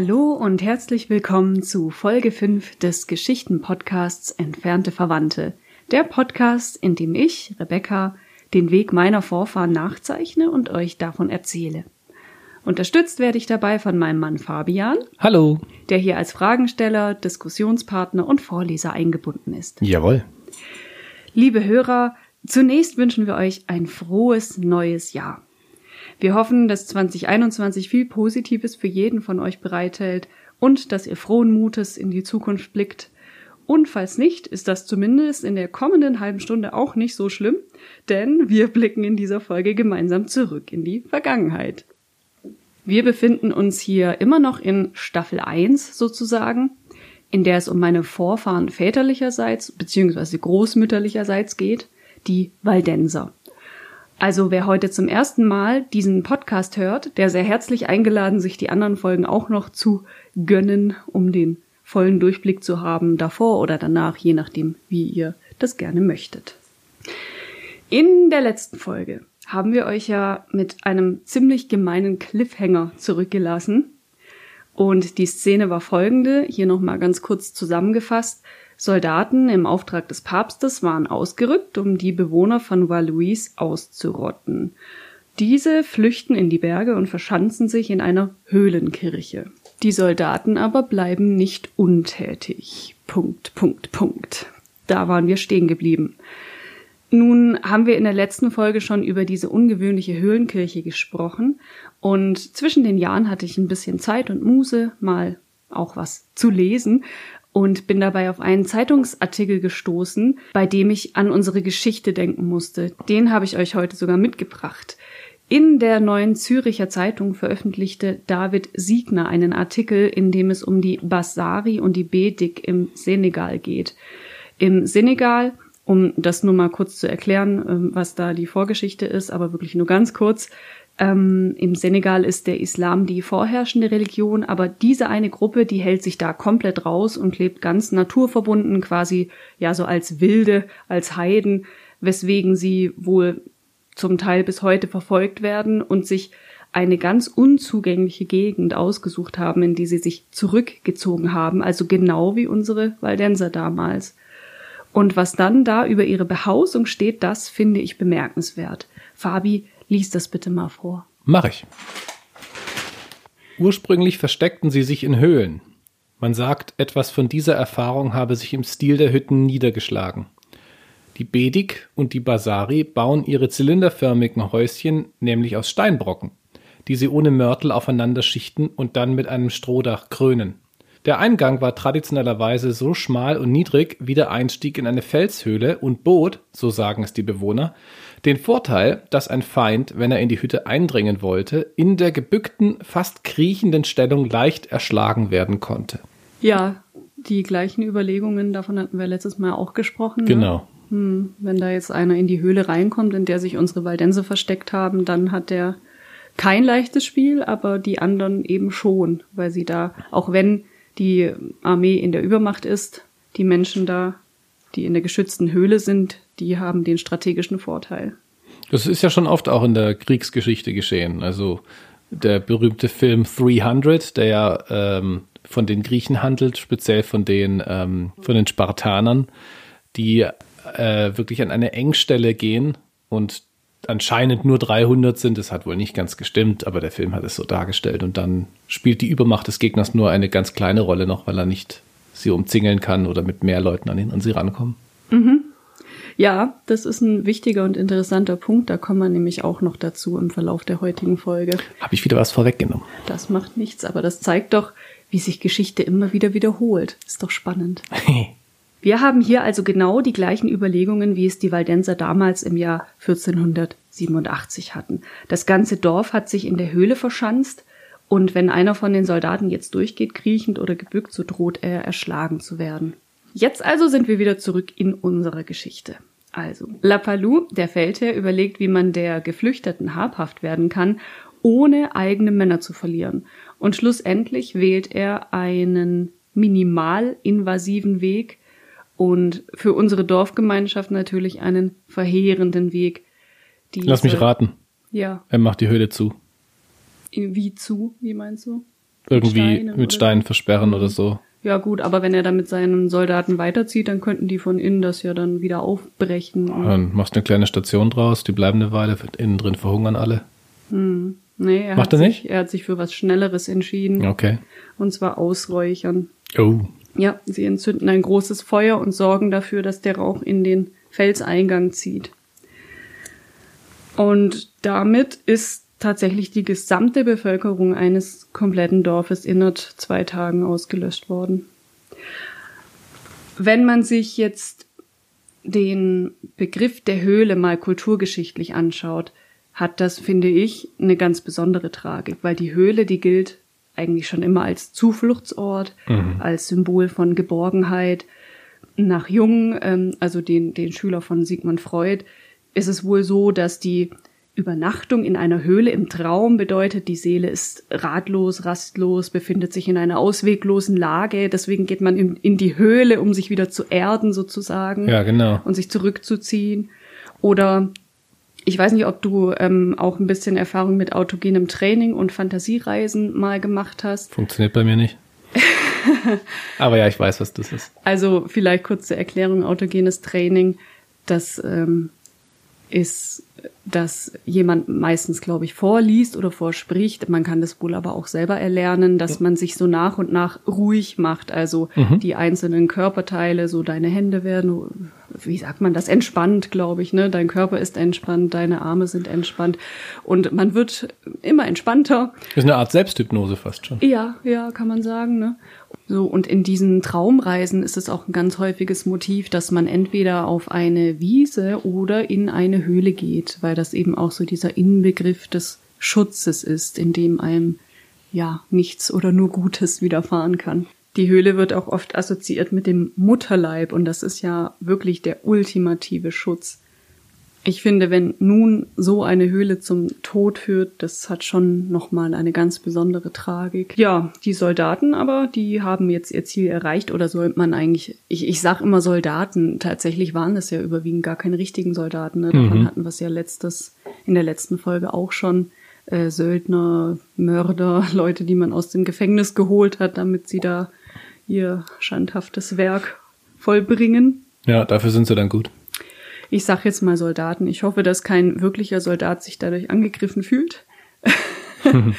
Hallo und herzlich willkommen zu Folge 5 des Geschichtenpodcasts Entfernte Verwandte. Der Podcast, in dem ich, Rebecca, den Weg meiner Vorfahren nachzeichne und euch davon erzähle. Unterstützt werde ich dabei von meinem Mann Fabian. Hallo. Der hier als Fragensteller, Diskussionspartner und Vorleser eingebunden ist. Jawohl. Liebe Hörer, zunächst wünschen wir euch ein frohes neues Jahr. Wir hoffen, dass 2021 viel Positives für jeden von euch bereithält und dass ihr frohen Mutes in die Zukunft blickt. Und falls nicht, ist das zumindest in der kommenden halben Stunde auch nicht so schlimm, denn wir blicken in dieser Folge gemeinsam zurück in die Vergangenheit. Wir befinden uns hier immer noch in Staffel 1 sozusagen, in der es um meine Vorfahren väterlicherseits bzw. großmütterlicherseits geht, die Waldenser. Also wer heute zum ersten Mal diesen Podcast hört, der sehr herzlich eingeladen, sich die anderen Folgen auch noch zu gönnen, um den vollen Durchblick zu haben, davor oder danach, je nachdem, wie ihr das gerne möchtet. In der letzten Folge haben wir euch ja mit einem ziemlich gemeinen Cliffhanger zurückgelassen. Und die Szene war folgende, hier nochmal ganz kurz zusammengefasst. Soldaten im Auftrag des Papstes waren ausgerückt, um die Bewohner von Val-Louise auszurotten. Diese flüchten in die Berge und verschanzen sich in einer Höhlenkirche. Die Soldaten aber bleiben nicht untätig. Punkt, Punkt, Punkt. Da waren wir stehen geblieben. Nun haben wir in der letzten Folge schon über diese ungewöhnliche Höhlenkirche gesprochen und zwischen den Jahren hatte ich ein bisschen Zeit und Muße, mal auch was zu lesen und bin dabei auf einen Zeitungsartikel gestoßen, bei dem ich an unsere Geschichte denken musste. Den habe ich euch heute sogar mitgebracht. In der neuen Züricher Zeitung veröffentlichte David Siegner einen Artikel, in dem es um die Basari und die Bedik im Senegal geht. Im Senegal, um das nur mal kurz zu erklären, ähm, was da die Vorgeschichte ist, aber wirklich nur ganz kurz, ähm, Im Senegal ist der Islam die vorherrschende Religion, aber diese eine Gruppe, die hält sich da komplett raus und lebt ganz naturverbunden, quasi ja so als Wilde, als Heiden, weswegen sie wohl zum Teil bis heute verfolgt werden und sich eine ganz unzugängliche Gegend ausgesucht haben, in die sie sich zurückgezogen haben, also genau wie unsere Waldenser damals. Und was dann da über ihre Behausung steht, das finde ich bemerkenswert. Fabi, Lies das bitte mal vor. Mach ich. Ursprünglich versteckten sie sich in Höhlen. Man sagt, etwas von dieser Erfahrung habe sich im Stil der Hütten niedergeschlagen. Die Bedik und die Basari bauen ihre zylinderförmigen Häuschen nämlich aus Steinbrocken, die sie ohne Mörtel aufeinander schichten und dann mit einem Strohdach krönen. Der Eingang war traditionellerweise so schmal und niedrig wie der Einstieg in eine Felshöhle und bot, so sagen es die Bewohner, den Vorteil, dass ein Feind, wenn er in die Hütte eindringen wollte, in der gebückten, fast kriechenden Stellung leicht erschlagen werden konnte. Ja, die gleichen Überlegungen, davon hatten wir letztes Mal auch gesprochen. Ne? Genau. Ne? Hm, wenn da jetzt einer in die Höhle reinkommt, in der sich unsere Waldense versteckt haben, dann hat der kein leichtes Spiel, aber die anderen eben schon, weil sie da, auch wenn die Armee in der Übermacht ist, die Menschen da, die in der geschützten Höhle sind, die haben den strategischen Vorteil. Das ist ja schon oft auch in der Kriegsgeschichte geschehen. Also der berühmte Film 300, der ja ähm, von den Griechen handelt, speziell von den, ähm, von den Spartanern, die äh, wirklich an eine Engstelle gehen und anscheinend nur 300 sind. Das hat wohl nicht ganz gestimmt, aber der Film hat es so dargestellt. Und dann spielt die Übermacht des Gegners nur eine ganz kleine Rolle noch, weil er nicht sie umzingeln kann oder mit mehr Leuten an, ihn, an sie rankommen. Mhm. Ja, das ist ein wichtiger und interessanter Punkt. Da kommen wir nämlich auch noch dazu im Verlauf der heutigen Folge. Habe ich wieder was vorweggenommen? Das macht nichts, aber das zeigt doch, wie sich Geschichte immer wieder wiederholt. Ist doch spannend. Wir haben hier also genau die gleichen Überlegungen, wie es die Waldenser damals im Jahr 1487 hatten. Das ganze Dorf hat sich in der Höhle verschanzt und wenn einer von den Soldaten jetzt durchgeht, kriechend oder gebückt, so droht er erschlagen zu werden. Jetzt also sind wir wieder zurück in unserer Geschichte. Also, Lapalou, der Feldherr, überlegt, wie man der Geflüchteten habhaft werden kann, ohne eigene Männer zu verlieren. Und schlussendlich wählt er einen minimal invasiven Weg und für unsere Dorfgemeinschaft natürlich einen verheerenden Weg. Diese, Lass mich raten. Ja. Er macht die Höhle zu. Wie zu? Wie meinst du? irgendwie Steinen mit Steinen versperren oder so. Ja gut, aber wenn er dann mit seinen Soldaten weiterzieht, dann könnten die von innen das ja dann wieder aufbrechen. Und, Dann machst du eine kleine Station draus, die bleiben eine Weile, innen drin verhungern alle. nee, er Macht hat er sich, er hat sich für was Schnelleres entschieden. Okay. Und zwar ausräuchern. Oh. Ja, sie entzünden ein großes Feuer und sorgen dafür, dass der Rauch in den Felseingang zieht. Und damit ist tatsächlich die gesamte Bevölkerung eines kompletten Dorfes innerhalb zwei Tagen ausgelöscht worden. Wenn man sich jetzt den Begriff der Höhle mal kulturgeschichtlich anschaut, hat das, finde ich, eine ganz besondere Tragik, weil die Höhle, die gilt eigentlich schon immer als Zufluchtsort, als Symbol von Geborgenheit. Nach Jung, ähm, also den, den Schüler von Sigmund Freud, ist es wohl so, dass die Übernachtung in einer Höhle im Traum bedeutet, die Seele ist ratlos, rastlos, befindet sich in einer ausweglosen Lage. Deswegen geht man in, in die Höhle, um sich wieder zu erden sozusagen Ja, genau. und sich zurückzuziehen. Oder ich weiß nicht, ob du ähm, auch ein bisschen Erfahrung mit autogenem Training und Fantasiereisen mal gemacht hast. Funktioniert bei mir nicht. Aber ja, ich weiß, was das ist. Also vielleicht kurze Erklärung, autogenes Training, das ähm, ist, dass jemand meistens, glaube ich, vorliest oder vorspricht. Man kann das wohl aber auch selber erlernen, dass man sich so nach und nach ruhig macht. Also die einzelnen Körperteile, so deine Hände werden, wie sagt man das, entspannt, glaube ich. Ne? Dein Körper ist entspannt, deine Arme sind entspannt und man wird immer entspannter. Das ist eine Art Selbsthypnose fast schon. Ja, ja, kann man sagen, ne? So, und in diesen Traumreisen ist es auch ein ganz häufiges Motiv, dass man entweder auf eine Wiese oder in eine Höhle geht, weil das eben auch so dieser Inbegriff des Schutzes ist, in dem einem ja nichts oder nur Gutes widerfahren kann. Die Höhle wird auch oft assoziiert mit dem Mutterleib und das ist ja wirklich der ultimative Schutz. Ich finde, wenn nun so eine Höhle zum Tod führt, das hat schon nochmal eine ganz besondere Tragik. Ja, die Soldaten aber, die haben jetzt ihr Ziel erreicht oder sollte man eigentlich, ich, ich sag immer Soldaten, tatsächlich waren das ja überwiegend gar keine richtigen Soldaten. Ne? Davon hatten wir es ja letztes, in der letzten Folge auch schon. Äh, Söldner, Mörder, Leute, die man aus dem Gefängnis geholt hat, damit sie da ihr schandhaftes Werk vollbringen. Ja, dafür sind sie dann gut. Ich sag jetzt mal Soldaten. Ich hoffe, dass kein wirklicher Soldat sich dadurch angegriffen fühlt.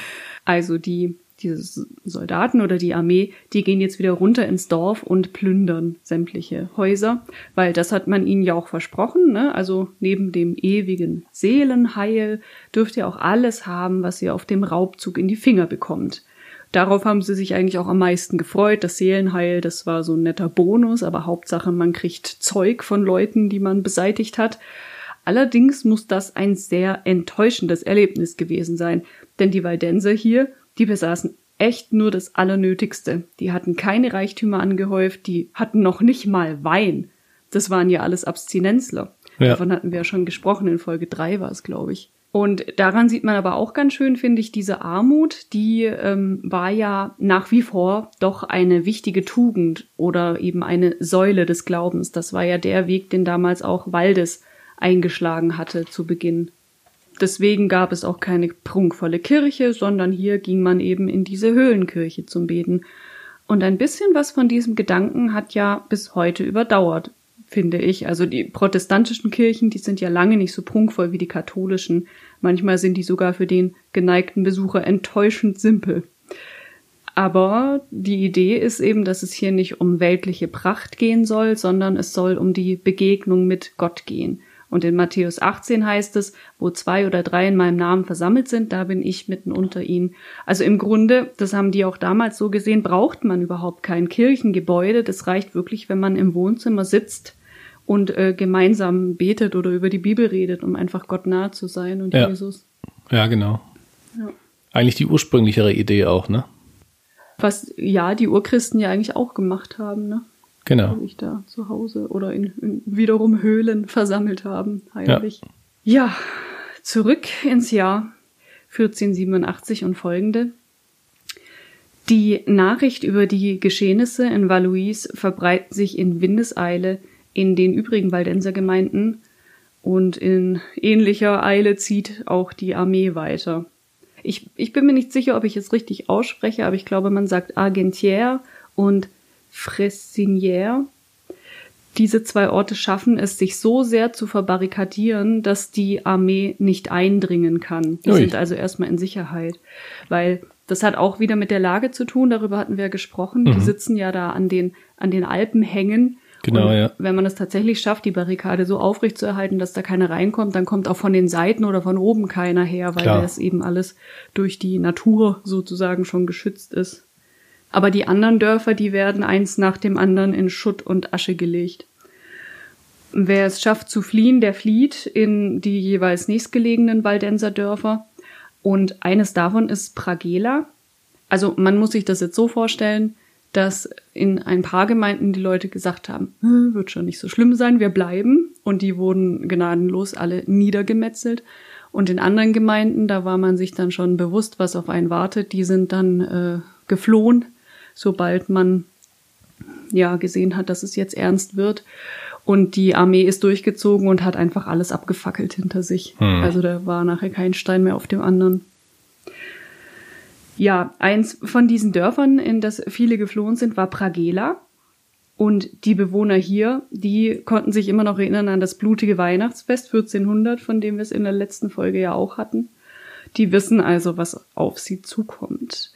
also die, diese Soldaten oder die Armee, die gehen jetzt wieder runter ins Dorf und plündern sämtliche Häuser, weil das hat man ihnen ja auch versprochen. Ne? Also neben dem ewigen Seelenheil dürft ihr auch alles haben, was ihr auf dem Raubzug in die Finger bekommt. Darauf haben sie sich eigentlich auch am meisten gefreut. Das Seelenheil, das war so ein netter Bonus, aber Hauptsache, man kriegt Zeug von Leuten, die man beseitigt hat. Allerdings muss das ein sehr enttäuschendes Erlebnis gewesen sein, denn die Waldenser hier, die besaßen echt nur das Allernötigste. Die hatten keine Reichtümer angehäuft, die hatten noch nicht mal Wein. Das waren ja alles Abstinenzler. Ja. Davon hatten wir ja schon gesprochen, in Folge drei war es, glaube ich. Und daran sieht man aber auch ganz schön, finde ich, diese Armut, die ähm, war ja nach wie vor doch eine wichtige Tugend oder eben eine Säule des Glaubens. Das war ja der Weg, den damals auch Waldes eingeschlagen hatte zu Beginn. Deswegen gab es auch keine prunkvolle Kirche, sondern hier ging man eben in diese Höhlenkirche zum Beten. Und ein bisschen was von diesem Gedanken hat ja bis heute überdauert finde ich. Also die protestantischen Kirchen, die sind ja lange nicht so prunkvoll wie die katholischen. Manchmal sind die sogar für den geneigten Besucher enttäuschend simpel. Aber die Idee ist eben, dass es hier nicht um weltliche Pracht gehen soll, sondern es soll um die Begegnung mit Gott gehen. Und in Matthäus 18 heißt es, wo zwei oder drei in meinem Namen versammelt sind, da bin ich mitten unter ihnen. Also im Grunde, das haben die auch damals so gesehen, braucht man überhaupt kein Kirchengebäude. Das reicht wirklich, wenn man im Wohnzimmer sitzt und äh, gemeinsam betet oder über die Bibel redet, um einfach Gott nahe zu sein und Ja. Jesus. Ja, genau. Ja. Eigentlich die ursprünglichere Idee auch, ne? Was ja die Urchristen ja eigentlich auch gemacht haben, ne? Genau. sich da zu Hause oder in, in wiederum Höhlen versammelt haben, heimlich. Ja. zurück ins Jahr 1487 und folgende. Die Nachricht über die Geschehnisse in Valois verbreitet sich in Windeseile in den übrigen Waldenser Gemeinden und in ähnlicher Eile zieht auch die Armee weiter. Ich, ich bin mir nicht sicher, ob ich es richtig ausspreche, aber ich glaube, man sagt Argentière und Fressinière. Diese zwei Orte schaffen es, sich so sehr zu verbarrikadieren, dass die Armee nicht eindringen kann. Die Ui. sind also erstmal in Sicherheit. Weil das hat auch wieder mit der Lage zu tun, darüber hatten wir ja gesprochen. Die sitzen ja da an den, an den Alpenhängen. Genau, und ja. Wenn man es tatsächlich schafft, die Barrikade so aufrecht zu erhalten, dass da keiner reinkommt, dann kommt auch von den Seiten oder von oben keiner her, weil Klar. das eben alles durch die Natur sozusagen schon geschützt ist. Aber die anderen Dörfer, die werden eins nach dem anderen in Schutt und Asche gelegt. Wer es schafft zu fliehen, der flieht in die jeweils nächstgelegenen Waldenser Dörfer. Und eines davon ist Pragela. Also man muss sich das jetzt so vorstellen, dass in ein paar Gemeinden die Leute gesagt haben, "Hm, wird schon nicht so schlimm sein, wir bleiben. Und die wurden gnadenlos alle niedergemetzelt. Und in anderen Gemeinden, da war man sich dann schon bewusst, was auf einen wartet, die sind dann äh, geflohen, sobald man ja gesehen hat, dass es jetzt ernst wird. Und die Armee ist durchgezogen und hat einfach alles abgefackelt hinter sich. Hm. Also da war nachher kein Stein mehr auf dem anderen. Ja, eins von diesen Dörfern, in das viele geflohen sind, war Pragela. Und die Bewohner hier, die konnten sich immer noch erinnern an das blutige Weihnachtsfest 1400, von dem wir es in der letzten Folge ja auch hatten. Die wissen also, was auf sie zukommt.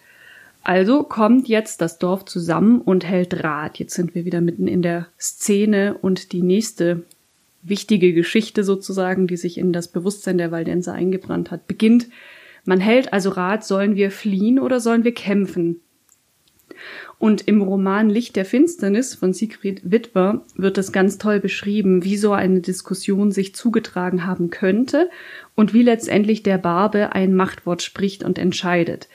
Also kommt jetzt das Dorf zusammen und hält Rat. Jetzt sind wir wieder mitten in der Szene und die nächste wichtige Geschichte sozusagen, die sich in das Bewusstsein der Waldenser eingebrannt hat, beginnt. Man hält also Rat, sollen wir fliehen oder sollen wir kämpfen? Und im Roman Licht der Finsternis von Siegfried Wittwer wird es ganz toll beschrieben, wie so eine Diskussion sich zugetragen haben könnte und wie letztendlich der Barbe ein Machtwort spricht und entscheidet.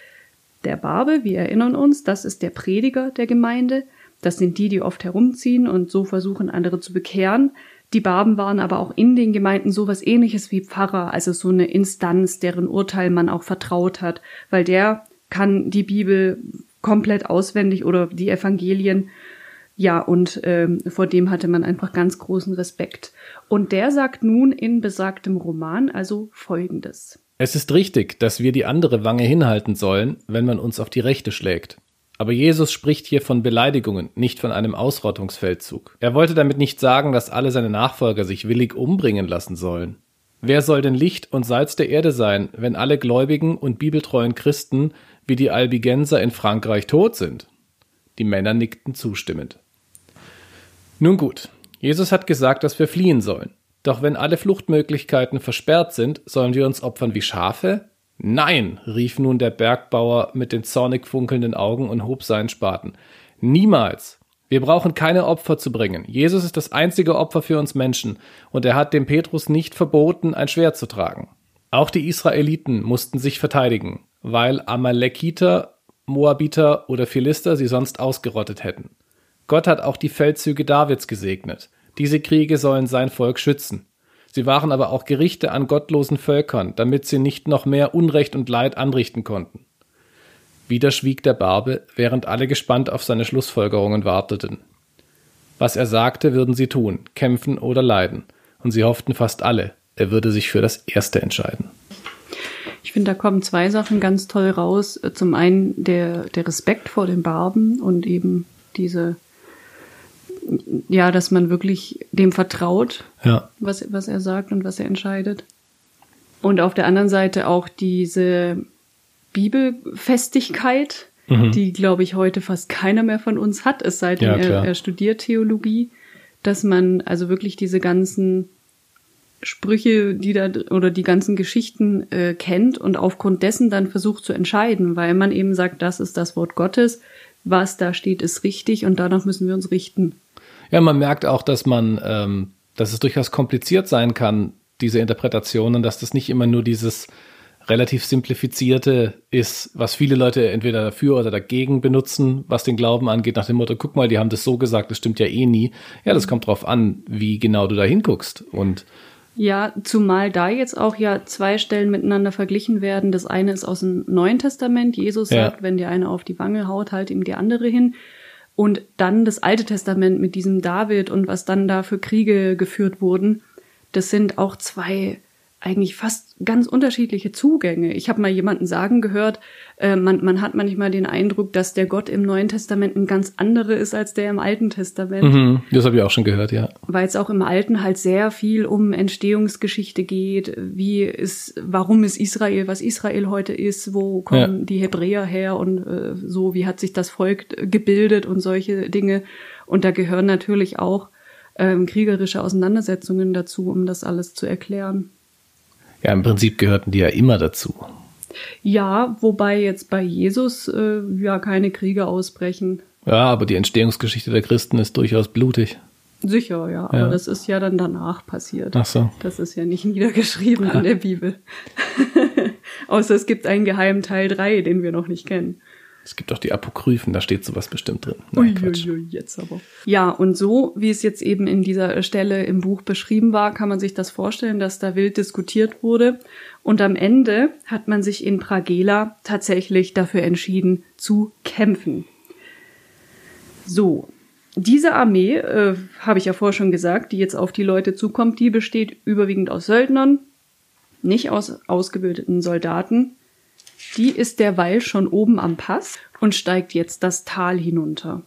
Der Barbe, wir erinnern uns, das ist der Prediger der Gemeinde. Das sind die, die oft herumziehen und so versuchen, andere zu bekehren. Die Barben waren aber auch in den Gemeinden sowas ähnliches wie Pfarrer, also so eine Instanz, deren Urteil man auch vertraut hat, weil der kann die Bibel komplett auswendig oder die Evangelien. Ja, und ähm, vor dem hatte man einfach ganz großen Respekt. Und der sagt nun in besagtem Roman also Folgendes. Es ist richtig, dass wir die andere Wange hinhalten sollen, wenn man uns auf die rechte schlägt. Aber Jesus spricht hier von Beleidigungen, nicht von einem Ausrottungsfeldzug. Er wollte damit nicht sagen, dass alle seine Nachfolger sich willig umbringen lassen sollen. Wer soll denn Licht und Salz der Erde sein, wenn alle gläubigen und bibeltreuen Christen wie die Albigenser in Frankreich tot sind? Die Männer nickten zustimmend. Nun gut, Jesus hat gesagt, dass wir fliehen sollen. Doch wenn alle Fluchtmöglichkeiten versperrt sind, sollen wir uns opfern wie Schafe? Nein, rief nun der Bergbauer mit den zornig funkelnden Augen und hob seinen Spaten. Niemals. Wir brauchen keine Opfer zu bringen. Jesus ist das einzige Opfer für uns Menschen, und er hat dem Petrus nicht verboten, ein Schwert zu tragen. Auch die Israeliten mussten sich verteidigen, weil Amalekiter, Moabiter oder Philister sie sonst ausgerottet hätten. Gott hat auch die Feldzüge Davids gesegnet. Diese Kriege sollen sein Volk schützen. Sie waren aber auch Gerichte an gottlosen Völkern, damit sie nicht noch mehr Unrecht und Leid anrichten konnten. Wieder schwieg der Barbe, während alle gespannt auf seine Schlussfolgerungen warteten. Was er sagte, würden sie tun, kämpfen oder leiden, und sie hofften fast alle, er würde sich für das Erste entscheiden. Ich finde, da kommen zwei Sachen ganz toll raus. Zum einen der, der Respekt vor den Barben und eben diese, ja, dass man wirklich dem vertraut, Ja. was, was er sagt und was er entscheidet. Und auf der anderen Seite auch diese Bibelfestigkeit, Mhm. die, glaube ich, heute fast keiner mehr von uns hat, es sei denn, Ja, er, er studiert Theologie, dass man also wirklich diese ganzen Sprüche, die da oder die ganzen Geschichten äh, kennt und aufgrund dessen dann versucht zu entscheiden, weil man eben sagt, das ist das Wort Gottes, was da steht, ist richtig und danach müssen wir uns richten. Ja, man merkt auch, dass man, ähm, dass es durchaus kompliziert sein kann, diese Interpretationen, dass das nicht immer nur dieses relativ simplifizierte ist, was viele Leute entweder dafür oder dagegen benutzen, was den Glauben angeht, nach dem Motto, guck mal, die haben das so gesagt, das stimmt ja eh nie. Ja, das kommt drauf an, wie genau du da hinguckst. Und Ja, zumal da jetzt auch ja zwei Stellen miteinander verglichen werden. Das eine ist aus dem Neuen Testament. Jesus Ja. sagt, wenn dir eine auf die Wange haut, halt ihm die andere hin. Und dann das Alte Testament mit diesem David und was dann da für Kriege geführt wurden. Das sind auch zwei eigentlich fast ganz unterschiedliche Zugänge. Ich habe mal jemanden sagen gehört, äh, man, man hat manchmal den Eindruck, dass der Gott im Neuen Testament ein ganz andere ist als der im Alten Testament. Mhm, das habe ich auch schon gehört, ja. Weil es auch im Alten halt sehr viel um Entstehungsgeschichte geht. Wie ist, warum ist Israel, was Israel heute ist? Wo kommen ja. die Hebräer her und äh, so? Wie hat sich das Volk gebildet und solche Dinge? Und da gehören natürlich auch ähm, kriegerische Auseinandersetzungen dazu, um das alles zu erklären. Ja, im Prinzip gehörten die ja immer dazu. Ja, wobei jetzt bei Jesus äh, ja keine Kriege ausbrechen. Ja, aber die Entstehungsgeschichte der Christen ist durchaus blutig. Sicher, ja, aber ja. das ist ja dann danach passiert. Ach so. Das ist ja nicht niedergeschrieben in der Bibel. Außer es gibt einen geheimen Teil 3, den wir noch nicht kennen. Es gibt auch die Apokryphen, da steht sowas bestimmt drin. Nein, Uiuiui, jetzt aber. Ja, und so, wie es jetzt eben in dieser Stelle im Buch beschrieben war, kann man sich das vorstellen, dass da wild diskutiert wurde. Und am Ende hat man sich in Pragela tatsächlich dafür entschieden, zu kämpfen. So, diese Armee, äh, habe ich ja vorher schon gesagt, die jetzt auf die Leute zukommt, die besteht überwiegend aus Söldnern, nicht aus ausgebildeten Soldaten. Die ist derweil schon oben am Pass und steigt jetzt das Tal hinunter.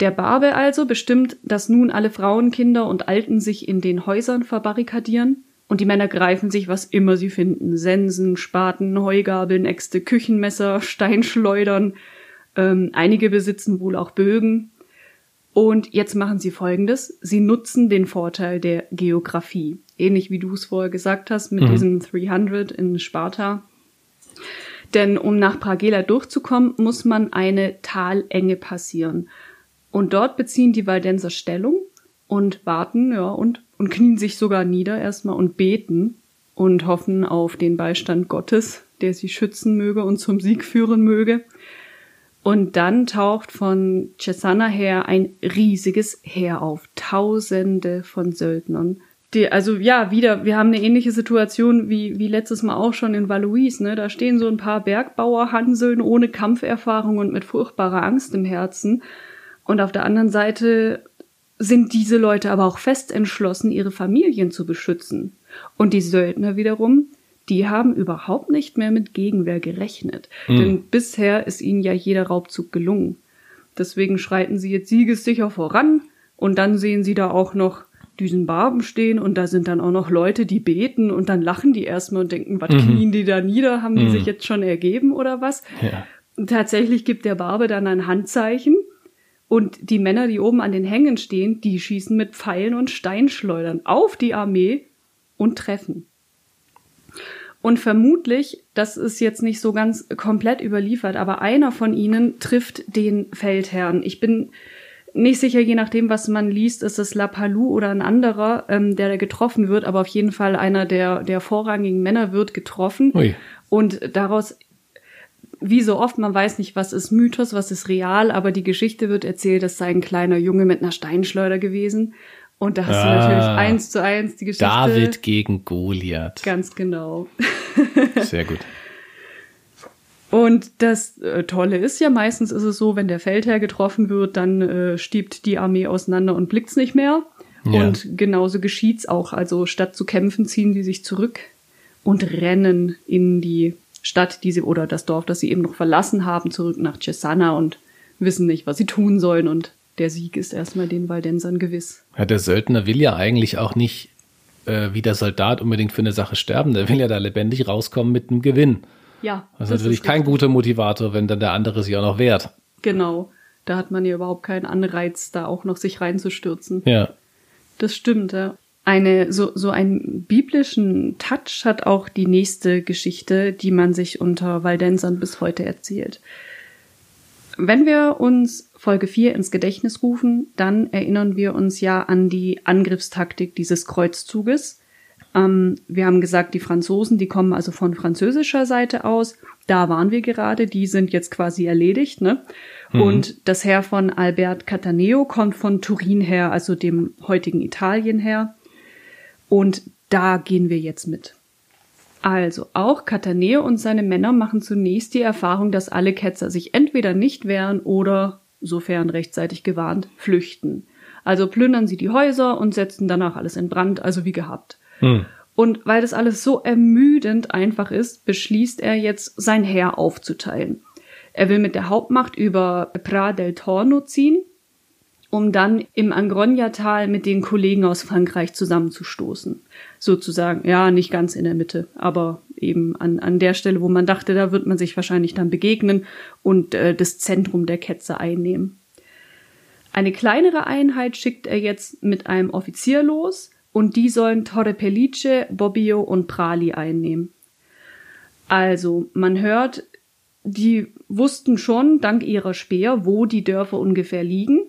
Der Barbe also bestimmt, dass nun alle Frauen, Kinder und Alten sich in den Häusern verbarrikadieren und die Männer greifen sich, was immer sie finden. Sensen, Spaten, Heugabeln, Äxte, Küchenmesser, Steinschleudern. Ähm, einige besitzen wohl auch Bögen. Und jetzt machen sie Folgendes. Sie nutzen den Vorteil der Geografie. Ähnlich wie du es vorher gesagt hast mit mhm. diesem 300 in Sparta. Denn um nach Pragela durchzukommen, muss man eine Talenge passieren. Und dort beziehen die Waldenser Stellung und warten, ja, und, und knien sich sogar nieder erstmal und beten und hoffen auf den Beistand Gottes, der sie schützen möge und zum Sieg führen möge. Und dann taucht von Cesana her ein riesiges Heer auf, Tausende von Söldnern die, also ja, wieder, wir haben eine ähnliche Situation wie, wie letztes Mal auch schon in Valois, ne? Da stehen so ein paar Bergbauerhanseln ohne Kampferfahrung und mit furchtbarer Angst im Herzen. Und auf der anderen Seite sind diese Leute aber auch fest entschlossen, ihre Familien zu beschützen. Und die Söldner wiederum, die haben überhaupt nicht mehr mit Gegenwehr gerechnet. Mhm. Denn bisher ist ihnen ja jeder Raubzug gelungen. Deswegen schreiten sie jetzt siegessicher voran und dann sehen sie da auch noch diesen Barben stehen und da sind dann auch noch Leute, die beten und dann lachen die erstmal und denken, was mhm. knien die da nieder? Haben die mhm. sich jetzt schon ergeben oder was? Ja. Tatsächlich gibt der Barbe dann ein Handzeichen und die Männer, die oben an den Hängen stehen, die schießen mit Pfeilen und Steinschleudern auf die Armee und treffen. Und vermutlich, das ist jetzt nicht so ganz komplett überliefert, aber einer von ihnen trifft den Feldherrn. Ich bin nicht sicher, je nachdem, was man liest, ist es Lapalou oder ein anderer, ähm, der da getroffen wird, aber auf jeden Fall einer der, der vorrangigen Männer wird getroffen. Ui. Und daraus, wie so oft, man weiß nicht, was ist Mythos, was ist real, aber die Geschichte wird erzählt, es sei ein kleiner Junge mit einer Steinschleuder gewesen. Und da hast ah, du natürlich eins zu eins die Geschichte. David gegen Goliath. Ganz genau. Sehr gut. Und das äh, Tolle ist ja, meistens ist es so, wenn der Feldherr getroffen wird, dann äh, stiebt die Armee auseinander und blickt's nicht mehr. Ja. Und genauso geschieht's auch. Also statt zu kämpfen, ziehen die sich zurück und rennen in die Stadt, die sie oder das Dorf, das sie eben noch verlassen haben, zurück nach Cesana und wissen nicht, was sie tun sollen. Und der Sieg ist erstmal den Valdensern gewiss. Ja, der Söldner will ja eigentlich auch nicht äh, wie der Soldat unbedingt für eine Sache sterben. Der will ja da lebendig rauskommen mit einem Gewinn. Ja. Das, das ist natürlich kein guter Motivator, wenn dann der andere sich auch noch wehrt. Genau. Da hat man ja überhaupt keinen Anreiz, da auch noch sich reinzustürzen. Ja. Das stimmt, ja. Eine, so, so einen biblischen Touch hat auch die nächste Geschichte, die man sich unter Waldensern bis heute erzählt. Wenn wir uns Folge 4 ins Gedächtnis rufen, dann erinnern wir uns ja an die Angriffstaktik dieses Kreuzzuges, ähm, wir haben gesagt, die Franzosen, die kommen also von französischer Seite aus. Da waren wir gerade, die sind jetzt quasi erledigt, ne? Mhm. Und das Heer von Albert Cataneo kommt von Turin her, also dem heutigen Italien her. Und da gehen wir jetzt mit. Also, auch Cataneo und seine Männer machen zunächst die Erfahrung, dass alle Ketzer sich entweder nicht wehren oder, sofern rechtzeitig gewarnt, flüchten. Also plündern sie die Häuser und setzen danach alles in Brand, also wie gehabt. Hm. Und weil das alles so ermüdend einfach ist, beschließt er jetzt, sein Heer aufzuteilen. Er will mit der Hauptmacht über Pra del Torno ziehen, um dann im Angronia-Tal mit den Kollegen aus Frankreich zusammenzustoßen. Sozusagen, ja, nicht ganz in der Mitte, aber eben an, an der Stelle, wo man dachte, da wird man sich wahrscheinlich dann begegnen und äh, das Zentrum der Ketze einnehmen. Eine kleinere Einheit schickt er jetzt mit einem Offizier los und die sollen Torre Pellice, Bobbio und Prali einnehmen. Also, man hört, die wussten schon, dank ihrer Speer, wo die Dörfer ungefähr liegen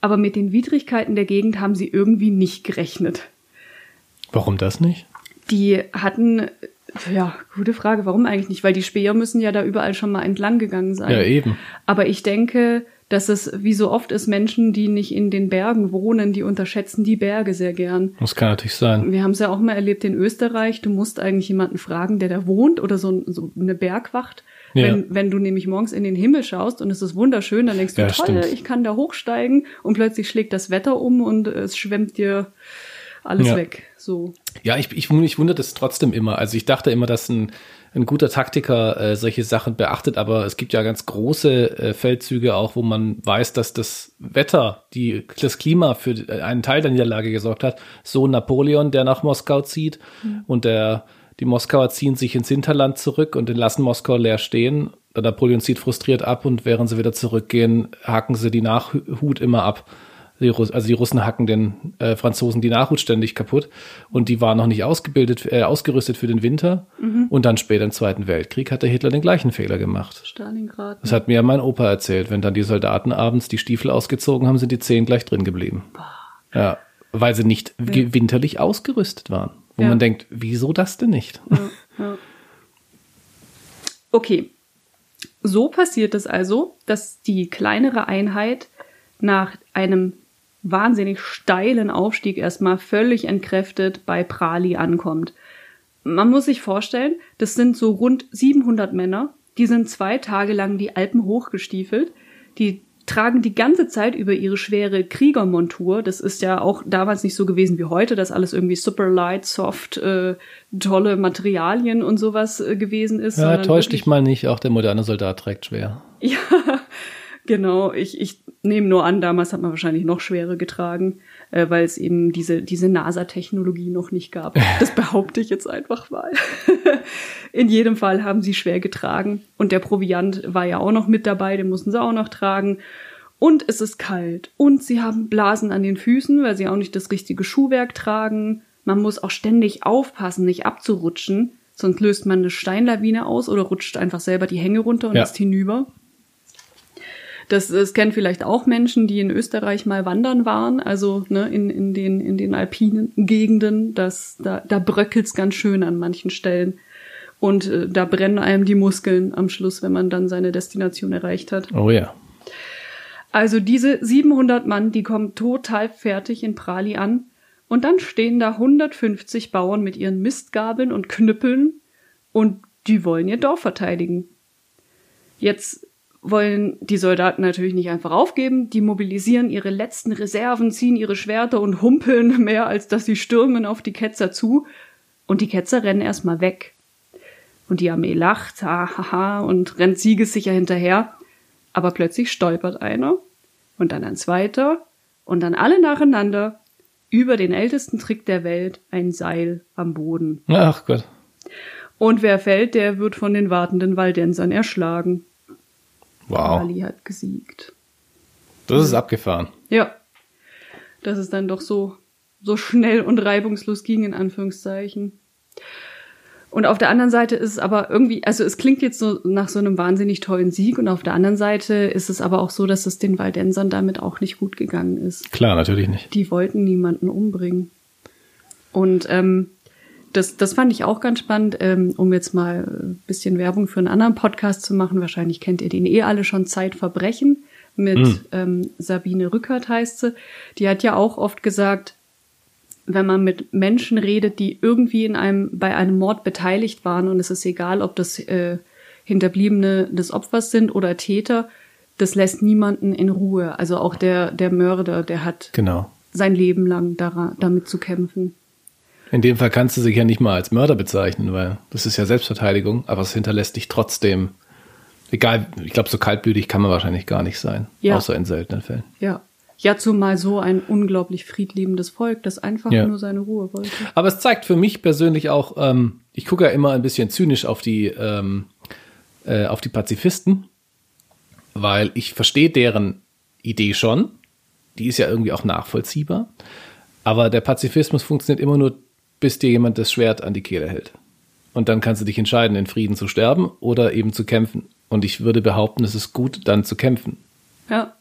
aber mit den Widrigkeiten der Gegend haben sie irgendwie nicht gerechnet. Warum das nicht? Die hatten, ja, gute Frage, warum eigentlich nicht? Weil die Speer müssen ja da überall schon mal entlang gegangen sein. Ja, eben. Aber ich denke, dass es wie so oft ist, Menschen, die nicht in den Bergen wohnen, die unterschätzen die Berge sehr gern. Das kann natürlich sein. Wir haben es ja auch mal erlebt in Österreich. Du musst eigentlich jemanden fragen, der da wohnt oder so, so eine Bergwacht. Ja. Wenn, wenn du nämlich morgens in den Himmel schaust und es ist wunderschön, dann denkst du, ja, toll, stimmt. ich kann da hochsteigen und plötzlich schlägt das Wetter um und es schwemmt dir alles ja. weg. So. Ja, ich, ich, ich wundere das trotzdem immer. Also ich dachte immer, dass ein, ein guter Taktiker äh, solche Sachen beachtet, aber es gibt ja ganz große äh, Feldzüge auch, wo man weiß, dass das Wetter, die, das Klima für einen Teil der Niederlage gesorgt hat. So Napoleon, der nach Moskau zieht mhm. und der die Moskauer ziehen sich ins Hinterland zurück und lassen Moskau leer stehen. Napoleon zieht frustriert ab und während sie wieder zurückgehen, hacken sie die Nachhut immer ab. Die also die Russen hacken den äh, Franzosen die Nachhut ständig kaputt und die waren noch nicht ausgebildet, äh, ausgerüstet für den Winter. Mhm. Und dann später im Zweiten Weltkrieg hat der Hitler den gleichen Fehler gemacht. Stalingrad. Das hat mir mein Opa erzählt. Wenn dann die Soldaten abends die Stiefel ausgezogen haben, sind die Zehen gleich drin geblieben. Boah. Ja, weil sie nicht ja. winterlich ausgerüstet waren. Wo ja. man denkt, wieso das denn nicht? Ja. Okay. So passiert es also, dass die kleinere Einheit nach einem wahnsinnig steilen Aufstieg erstmal völlig entkräftet bei Prali ankommt. Man muss sich vorstellen, das sind so rund 700 Männer, die sind zwei Tage lang die Alpen hochgestiefelt, die tragen die ganze Zeit über ihre schwere Kriegermontur. Das ist ja auch damals nicht so gewesen wie heute, dass alles irgendwie super light, soft, äh, tolle Materialien und sowas äh, gewesen ist. Ja, täusch dich mal nicht, auch der moderne Soldat trägt schwer. Ja, genau. Ich, ich nehme nur an, damals hat man wahrscheinlich noch schwere getragen, äh, weil es eben diese, diese NASA-Technologie noch nicht gab. Das behaupte ich jetzt einfach mal. In jedem Fall haben sie schwer getragen. Und der Proviant war ja auch noch mit dabei, den mussten sie auch noch tragen. Und es ist kalt. Und sie haben Blasen an den Füßen, weil sie auch nicht das richtige Schuhwerk tragen. Man muss auch ständig aufpassen, nicht abzurutschen. Sonst löst man eine Steinlawine aus oder rutscht einfach selber die Hänge runter und ja. ist hinüber. Das, das kennen vielleicht auch Menschen, die in Österreich mal wandern waren, also ne, in, in, den, in den alpinen Gegenden. Das, da, da bröckelt's ganz schön an manchen Stellen. Und äh, da brennen einem die Muskeln am Schluss, wenn man dann seine Destination erreicht hat. Oh ja. Also diese 700 Mann, die kommen total fertig in Prali an. Und dann stehen da 150 Bauern mit ihren Mistgabeln und Knüppeln und die wollen ihr Dorf verteidigen. Jetzt wollen die Soldaten natürlich nicht einfach aufgeben. Die mobilisieren ihre letzten Reserven, ziehen ihre Schwerter und humpeln mehr, als dass sie stürmen auf die Ketzer zu. Und die Ketzer rennen erstmal weg. Und die Armee lacht, hahaha, und rennt siegessicher hinterher. Aber plötzlich stolpert einer und dann ein zweiter und dann alle nacheinander über den ältesten Trick der Welt ein Seil am Boden. Ach Gott. Und wer fällt, der wird von den wartenden Waldensern erschlagen. Wow. Ali hat gesiegt. Das ist abgefahren. Ja. Dass es dann doch so, so schnell und reibungslos ging, in Anführungszeichen. Und auf der anderen Seite ist es aber irgendwie, also es klingt jetzt so nach so einem wahnsinnig tollen Sieg und auf der anderen Seite ist es aber auch so, dass es den Waldensern damit auch nicht gut gegangen ist. Klar, natürlich nicht. Die wollten niemanden umbringen. Und ähm, das, das fand ich auch ganz spannend, ähm, um jetzt mal ein bisschen Werbung für einen anderen Podcast zu machen. Wahrscheinlich kennt ihr den eh alle schon, Zeitverbrechen mit mhm. ähm, Sabine Rückert heißt sie. Die hat ja auch oft gesagt, wenn man mit Menschen redet, die irgendwie in einem, bei einem Mord beteiligt waren, und es ist egal, ob das äh, Hinterbliebene des Opfers sind oder Täter, das lässt niemanden in Ruhe. Also auch der, der Mörder, der hat genau. sein Leben lang daran, damit zu kämpfen. In dem Fall kannst du sich ja nicht mal als Mörder bezeichnen, weil das ist ja Selbstverteidigung, aber es hinterlässt dich trotzdem, egal, ich glaube, so kaltblütig kann man wahrscheinlich gar nicht sein, Ja. außer in seltenen Fällen. Ja. Ja, zumal so ein unglaublich friedliebendes Volk, das einfach Ja. nur seine Ruhe wollte. Aber es zeigt für mich persönlich auch, ähm, ich gucke ja immer ein bisschen zynisch auf die, ähm, äh, auf die Pazifisten, weil ich verstehe deren Idee schon. Die ist ja irgendwie auch nachvollziehbar. Aber der Pazifismus funktioniert immer nur, bis dir jemand das Schwert an die Kehle hält. Und dann kannst du dich entscheiden, in Frieden zu sterben oder eben zu kämpfen. Und ich würde behaupten, es ist gut, dann zu kämpfen. Ja.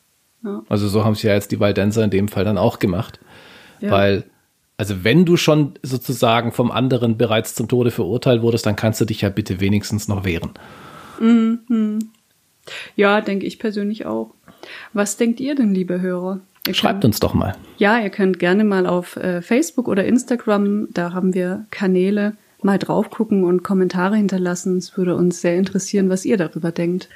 Ja. Also so haben es ja jetzt die Waldenser in dem Fall dann auch gemacht. Ja. Weil, also wenn du schon sozusagen vom anderen bereits zum Tode verurteilt wurdest, dann kannst du dich ja bitte wenigstens noch wehren. Ja, denke ich persönlich auch. Was denkt ihr denn, liebe Hörer? Ihr Schreibt uns doch mal. Ja, ihr könnt gerne mal auf äh, Facebook oder Instagram, da haben wir Kanäle, mal drauf gucken und Kommentare hinterlassen. Es würde uns sehr interessieren, was ihr darüber denkt.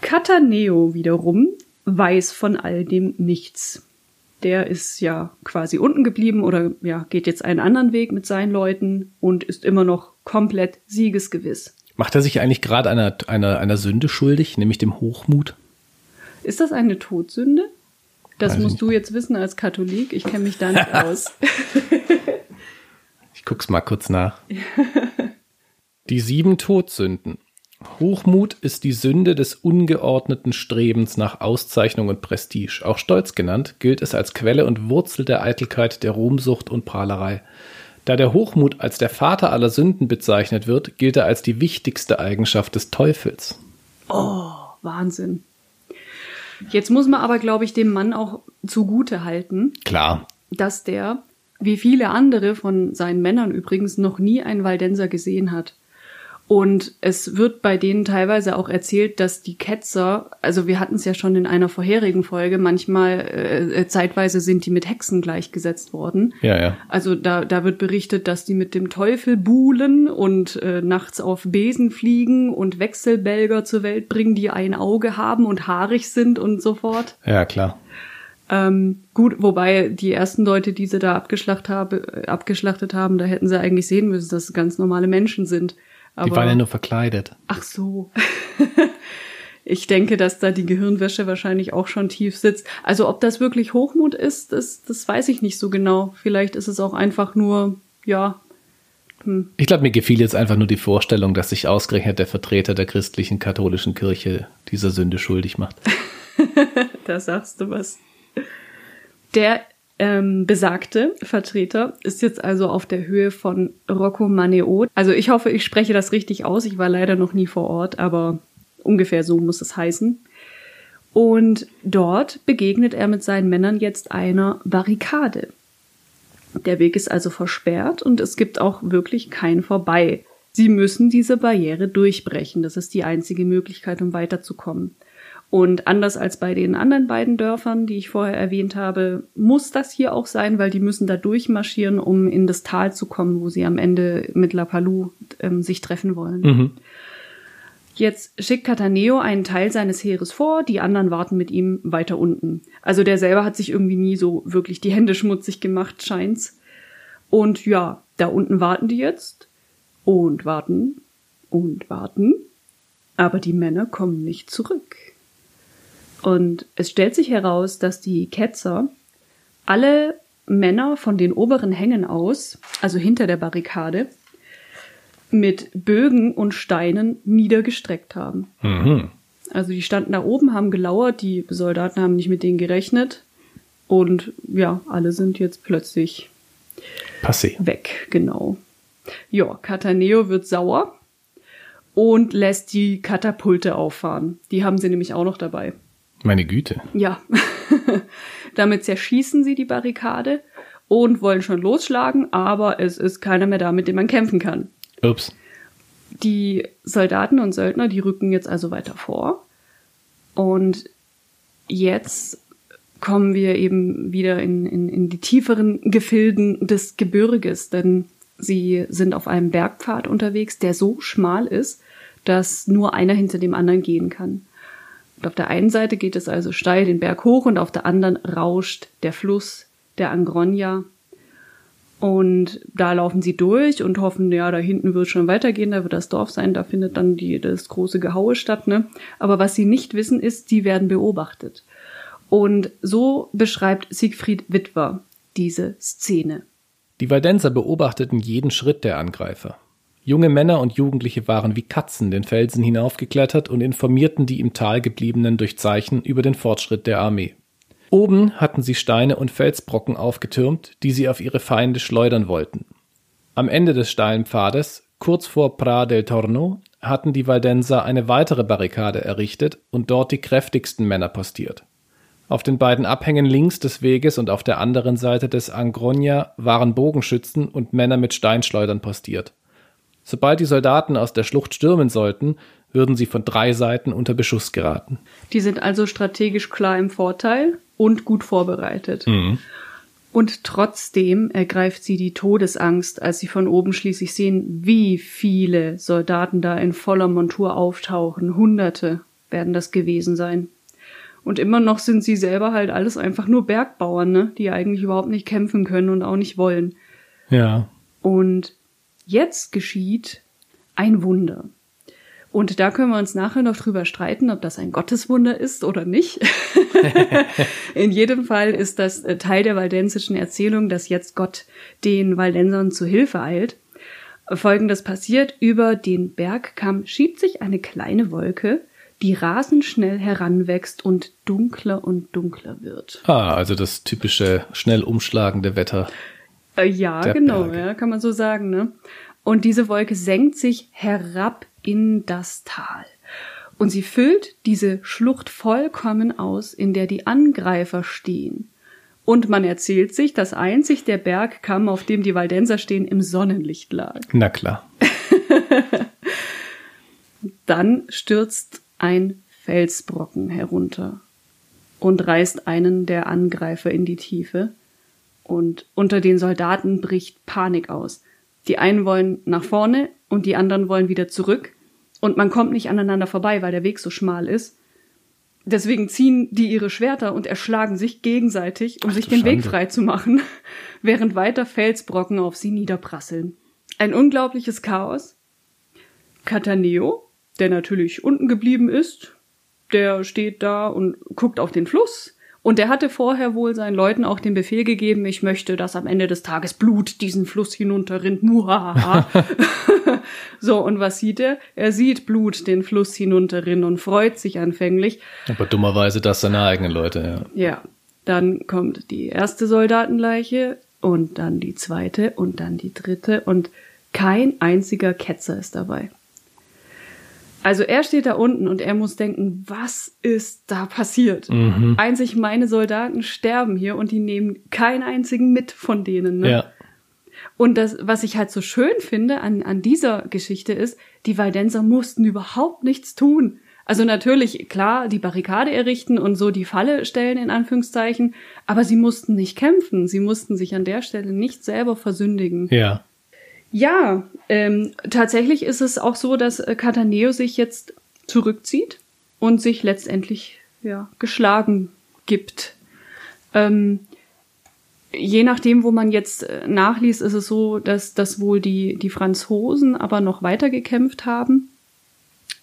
Cataneo wiederum weiß von all dem nichts. Der ist ja quasi unten geblieben oder ja, geht jetzt einen anderen Weg mit seinen Leuten und ist immer noch komplett siegesgewiss. Macht er sich eigentlich gerade einer, einer, einer Sünde schuldig, nämlich dem Hochmut? Ist das eine Todsünde? Das Weiß musst nicht. du jetzt wissen als Katholik. Ich kenne mich da nicht aus. Ich guck's mal kurz nach. Die sieben Todsünden. Hochmut ist die Sünde des ungeordneten Strebens nach Auszeichnung und Prestige. Auch Stolz genannt, gilt es als Quelle und Wurzel der Eitelkeit, der Ruhmsucht und Prahlerei. Da der Hochmut als der Vater aller Sünden bezeichnet wird, gilt er als die wichtigste Eigenschaft des Teufels. Oh, Wahnsinn. Jetzt muss man aber, glaube ich, dem Mann auch zugute halten, Klar, dass der, wie viele andere von seinen Männern übrigens, noch nie einen Waldenser gesehen hat. Und es wird bei denen teilweise auch erzählt, dass die Ketzer, also wir hatten es ja schon in einer vorherigen Folge, manchmal äh, zeitweise sind die mit Hexen gleichgesetzt worden. ja, ja. Also da, da wird berichtet, dass die mit dem Teufel buhlen und äh, nachts auf Besen fliegen und Wechselbälger zur Welt bringen, die ein Auge haben und haarig sind und so fort. Ja, klar. Ähm, gut, wobei die ersten Leute, die sie da abgeschlachtet, habe, äh, abgeschlachtet haben, da hätten sie eigentlich sehen müssen, dass es ganz normale Menschen sind. Aber, Die waren ja nur verkleidet. Ach so. ich denke, dass da die Gehirnwäsche wahrscheinlich auch schon tief sitzt. Also ob das wirklich Hochmut ist, das, das weiß ich nicht so genau. Vielleicht ist es auch einfach nur, ja, hm, Ich glaube, mir gefiel jetzt einfach nur die Vorstellung, dass sich ausgerechnet der Vertreter der christlichen katholischen Kirche dieser Sünde schuldig macht. da sagst du was. Der ähm, besagte Vertreter ist jetzt also auf der Höhe von Rocco Maneo. Also ich hoffe, ich spreche das richtig aus. Ich war leider noch nie vor Ort, aber ungefähr so muss es heißen. Und dort begegnet er mit seinen Männern jetzt einer Barrikade. Der Weg ist also versperrt und es gibt auch wirklich kein Vorbei. Sie müssen diese Barriere durchbrechen. Das ist die einzige Möglichkeit, um weiterzukommen. Und anders als bei den anderen beiden Dörfern, die ich vorher erwähnt habe, muss das hier auch sein, weil die müssen da durchmarschieren, um in das Tal zu kommen, wo sie am Ende mit La Palou ähm, sich treffen wollen. Mhm. Jetzt schickt Cataneo einen Teil seines Heeres vor, die anderen warten mit ihm weiter unten. Also der selber hat sich irgendwie nie so wirklich die Hände schmutzig gemacht, scheint's. Und ja, da unten warten die jetzt und warten und warten, aber die Männer kommen nicht zurück. Und es stellt sich heraus, dass die Ketzer alle Männer von den oberen Hängen aus, also hinter der Barrikade, mit Bögen und Steinen niedergestreckt haben. Mhm. Also die standen da oben, haben gelauert, die Soldaten haben nicht mit denen gerechnet und ja, alle sind jetzt plötzlich Passé. weg, genau. Ja, Cataneo wird sauer und lässt die Katapulte auffahren. Die haben sie nämlich auch noch dabei. Meine Güte. Ja, damit zerschießen sie die Barrikade und wollen schon losschlagen, aber es ist keiner mehr da, mit dem man kämpfen kann. Ups. Die Soldaten und Söldner, die rücken jetzt also weiter vor. Und jetzt kommen wir eben wieder in, in, in die tieferen Gefilden des Gebirges, denn sie sind auf einem Bergpfad unterwegs, der so schmal ist, dass nur einer hinter dem anderen gehen kann. Und auf der einen Seite geht es also steil den Berg hoch und auf der anderen rauscht der Fluss der Angronia. Und da laufen sie durch und hoffen, ja, da hinten wird schon weitergehen, da wird das Dorf sein, da findet dann die, das große Gehaue statt, ne? Aber was sie nicht wissen, ist, sie werden beobachtet. Und so beschreibt Siegfried Witwer diese Szene. Die Waldenser beobachteten jeden Schritt der Angreifer. Junge Männer und Jugendliche waren wie Katzen den Felsen hinaufgeklettert und informierten die im Tal gebliebenen durch Zeichen über den Fortschritt der Armee. Oben hatten sie Steine und Felsbrocken aufgetürmt, die sie auf ihre Feinde schleudern wollten. Am Ende des steilen Pfades, kurz vor Pra del Torno, hatten die Waldenser eine weitere Barrikade errichtet und dort die kräftigsten Männer postiert. Auf den beiden Abhängen links des Weges und auf der anderen Seite des Angronia waren Bogenschützen und Männer mit Steinschleudern postiert. Sobald die Soldaten aus der Schlucht stürmen sollten, würden sie von drei Seiten unter Beschuss geraten. Die sind also strategisch klar im Vorteil und gut vorbereitet. Mhm. Und trotzdem ergreift sie die Todesangst, als sie von oben schließlich sehen, wie viele Soldaten da in voller Montur auftauchen. Hunderte werden das gewesen sein. Und immer noch sind sie selber halt alles einfach nur Bergbauern, ne? die eigentlich überhaupt nicht kämpfen können und auch nicht wollen. Ja. Und jetzt geschieht ein Wunder. Und da können wir uns nachher noch drüber streiten, ob das ein Gotteswunder ist oder nicht. In jedem Fall ist das äh, Teil der waldensischen Erzählung, dass jetzt Gott den Waldensern zu Hilfe eilt. Folgendes passiert, über den Bergkamm schiebt sich eine kleine Wolke, die rasend schnell heranwächst und dunkler und dunkler wird. Ah, also das typische schnell umschlagende Wetter. Äh, ja, genau, Berge. ja, kann man so sagen, ne? Und diese Wolke senkt sich herab in das Tal. Und sie füllt diese Schlucht vollkommen aus, in der die Angreifer stehen. Und man erzählt sich, dass einzig der Bergkamm, auf dem die Waldenser stehen, im Sonnenlicht lag. Na klar. Dann stürzt ein Felsbrocken herunter und reißt einen der Angreifer in die Tiefe. Und unter den Soldaten bricht Panik aus. Die einen wollen nach vorne und die anderen wollen wieder zurück. Und man kommt nicht aneinander vorbei, weil der Weg so schmal ist. Deswegen ziehen die ihre Schwerter und erschlagen sich gegenseitig, um Ach, sich den Schande. Weg frei zu machen, während weiter Felsbrocken auf sie niederprasseln. Ein unglaubliches Chaos. Cataneo, der natürlich unten geblieben ist, der steht da und guckt auf den Fluss. Und der hatte vorher wohl seinen Leuten auch den Befehl gegeben, ich möchte, dass am Ende des Tages Blut diesen Fluss hinunterrinnt. Muhaha. so, und was sieht er? Er sieht Blut den Fluss hinunterrinnen und freut sich anfänglich. Aber dummerweise das seine eigenen Leute, ja. Ja. Dann kommt die erste Soldatenleiche und dann die zweite und dann die dritte und kein einziger Ketzer ist dabei. Also er steht da unten und er muss denken, was ist da passiert? Mhm. Einzig meine Soldaten sterben hier und die nehmen keinen einzigen mit von denen. Ne? Ja. Und das, was ich halt so schön finde an, an dieser Geschichte ist, die Waldenser mussten überhaupt nichts tun. Also natürlich, klar, die Barrikade errichten und so die Falle stellen, in Anführungszeichen, aber sie mussten nicht kämpfen. Sie mussten sich an der Stelle nicht selber versündigen. Ja. Ja, ähm, tatsächlich ist es auch so, dass äh, Cataneo sich jetzt zurückzieht und sich letztendlich ja geschlagen gibt. Ähm, je nachdem, wo man jetzt äh, nachliest, ist es so, dass, dass wohl die, die Franzosen aber noch weiter gekämpft haben,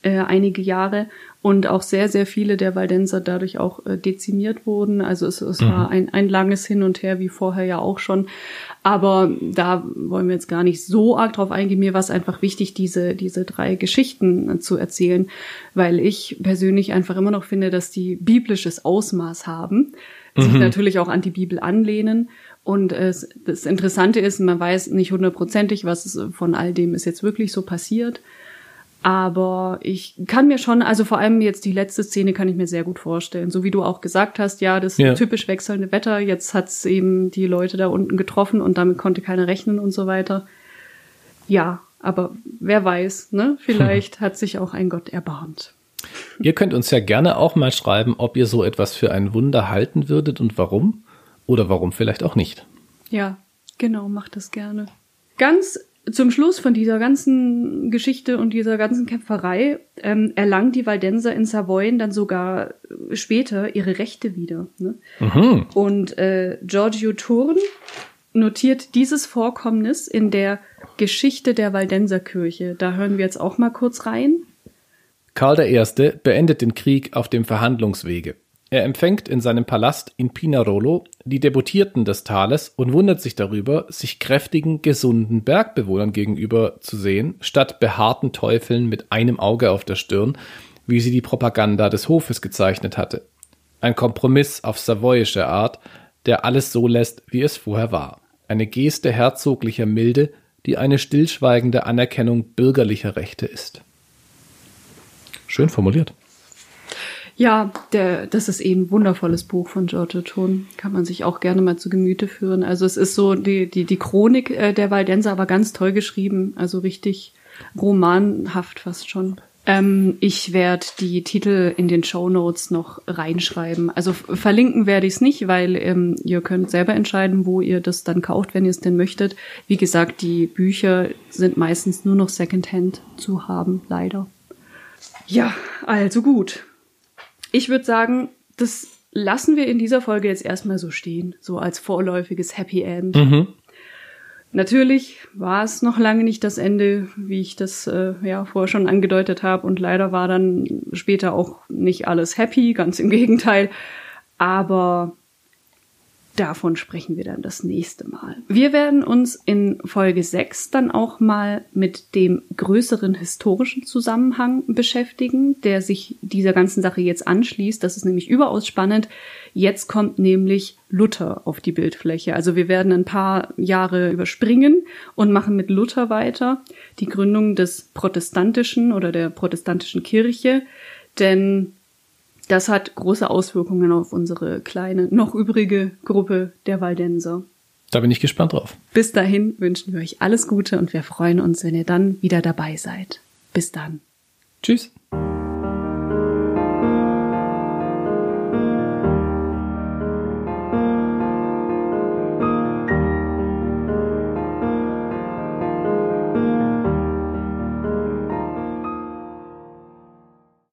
äh, einige Jahre, und auch sehr, sehr viele der Waldenser dadurch auch äh, dezimiert wurden. Also es, es mhm. war ein, ein langes Hin und Her, wie vorher ja auch schon. Aber da wollen wir jetzt gar nicht so arg drauf eingehen. Mir war es einfach wichtig, diese, diese drei Geschichten äh, zu erzählen, weil ich persönlich einfach immer noch finde, dass die biblisches Ausmaß haben, mhm. sich natürlich auch an die Bibel anlehnen. Und es, das Interessante ist, man weiß nicht hundertprozentig, was von all dem ist jetzt wirklich so passiert. Aber ich kann mir schon, also vor allem jetzt die letzte Szene kann ich mir sehr gut vorstellen. So wie du auch gesagt hast, ja, das ja. typisch wechselnde Wetter, jetzt hat's eben die Leute da unten getroffen und damit konnte keiner rechnen und so weiter. Ja, aber wer weiß, ne? Vielleicht hm. hat sich auch ein Gott erbarmt. Ihr könnt uns ja gerne auch mal schreiben, ob ihr so etwas für ein Wunder halten würdet und warum. Oder warum vielleicht auch nicht. Ja, genau, macht das gerne. Ganz zum Schluss von dieser ganzen Geschichte und dieser ganzen Kämpferei ähm, erlangt die Waldenser in Savoyen dann sogar später ihre Rechte wieder. Ne? Mhm. Und äh, Giorgio Turn notiert dieses Vorkommnis in der Geschichte der Waldenserkirche. Da hören wir jetzt auch mal kurz rein. Karl I. beendet den Krieg auf dem Verhandlungswege. Er empfängt in seinem Palast in Pinarolo die Deputierten des Tales und wundert sich darüber, sich kräftigen, gesunden Bergbewohnern gegenüber zu sehen, statt behaarten Teufeln mit einem Auge auf der Stirn, wie sie die Propaganda des Hofes gezeichnet hatte. Ein Kompromiss auf savoyische Art, der alles so lässt, wie es vorher war. Eine Geste herzoglicher Milde, die eine stillschweigende Anerkennung bürgerlicher Rechte ist. Schön formuliert. Ja, der, das ist eh ein wundervolles Buch von Giorgio Thon. Kann man sich auch gerne mal zu Gemüte führen. Also es ist so die, die, die Chronik äh, der Waldenser, aber ganz toll geschrieben. Also richtig romanhaft fast schon. Ähm, ich werde die Titel in den Show Notes noch reinschreiben. Also verlinken werde ich es nicht, weil ähm, ihr könnt selber entscheiden, wo ihr das dann kauft, wenn ihr es denn möchtet. Wie gesagt, die Bücher sind meistens nur noch Secondhand zu haben, leider. Ja, also gut. Ich würde sagen, das lassen wir in dieser Folge jetzt erstmal so stehen, so als vorläufiges Happy End. Mhm. Natürlich war es noch lange nicht das Ende, wie ich das äh, ja vorher schon angedeutet habe. Und leider war dann später auch nicht alles happy, ganz im Gegenteil. Aber Davon sprechen wir dann das nächste Mal. Wir werden uns in Folge 6 dann auch mal mit dem größeren historischen Zusammenhang beschäftigen, der sich dieser ganzen Sache jetzt anschließt. Das ist nämlich überaus spannend. Jetzt kommt nämlich Luther auf die Bildfläche. Also wir werden ein paar Jahre überspringen und machen mit Luther weiter. Die Gründung des protestantischen oder der protestantischen Kirche. Denn das hat große Auswirkungen auf unsere kleine, noch übrige Gruppe der Waldenser. Da bin ich gespannt drauf. Bis dahin wünschen wir euch alles Gute und wir freuen uns, wenn ihr dann wieder dabei seid. Bis dann. Tschüss.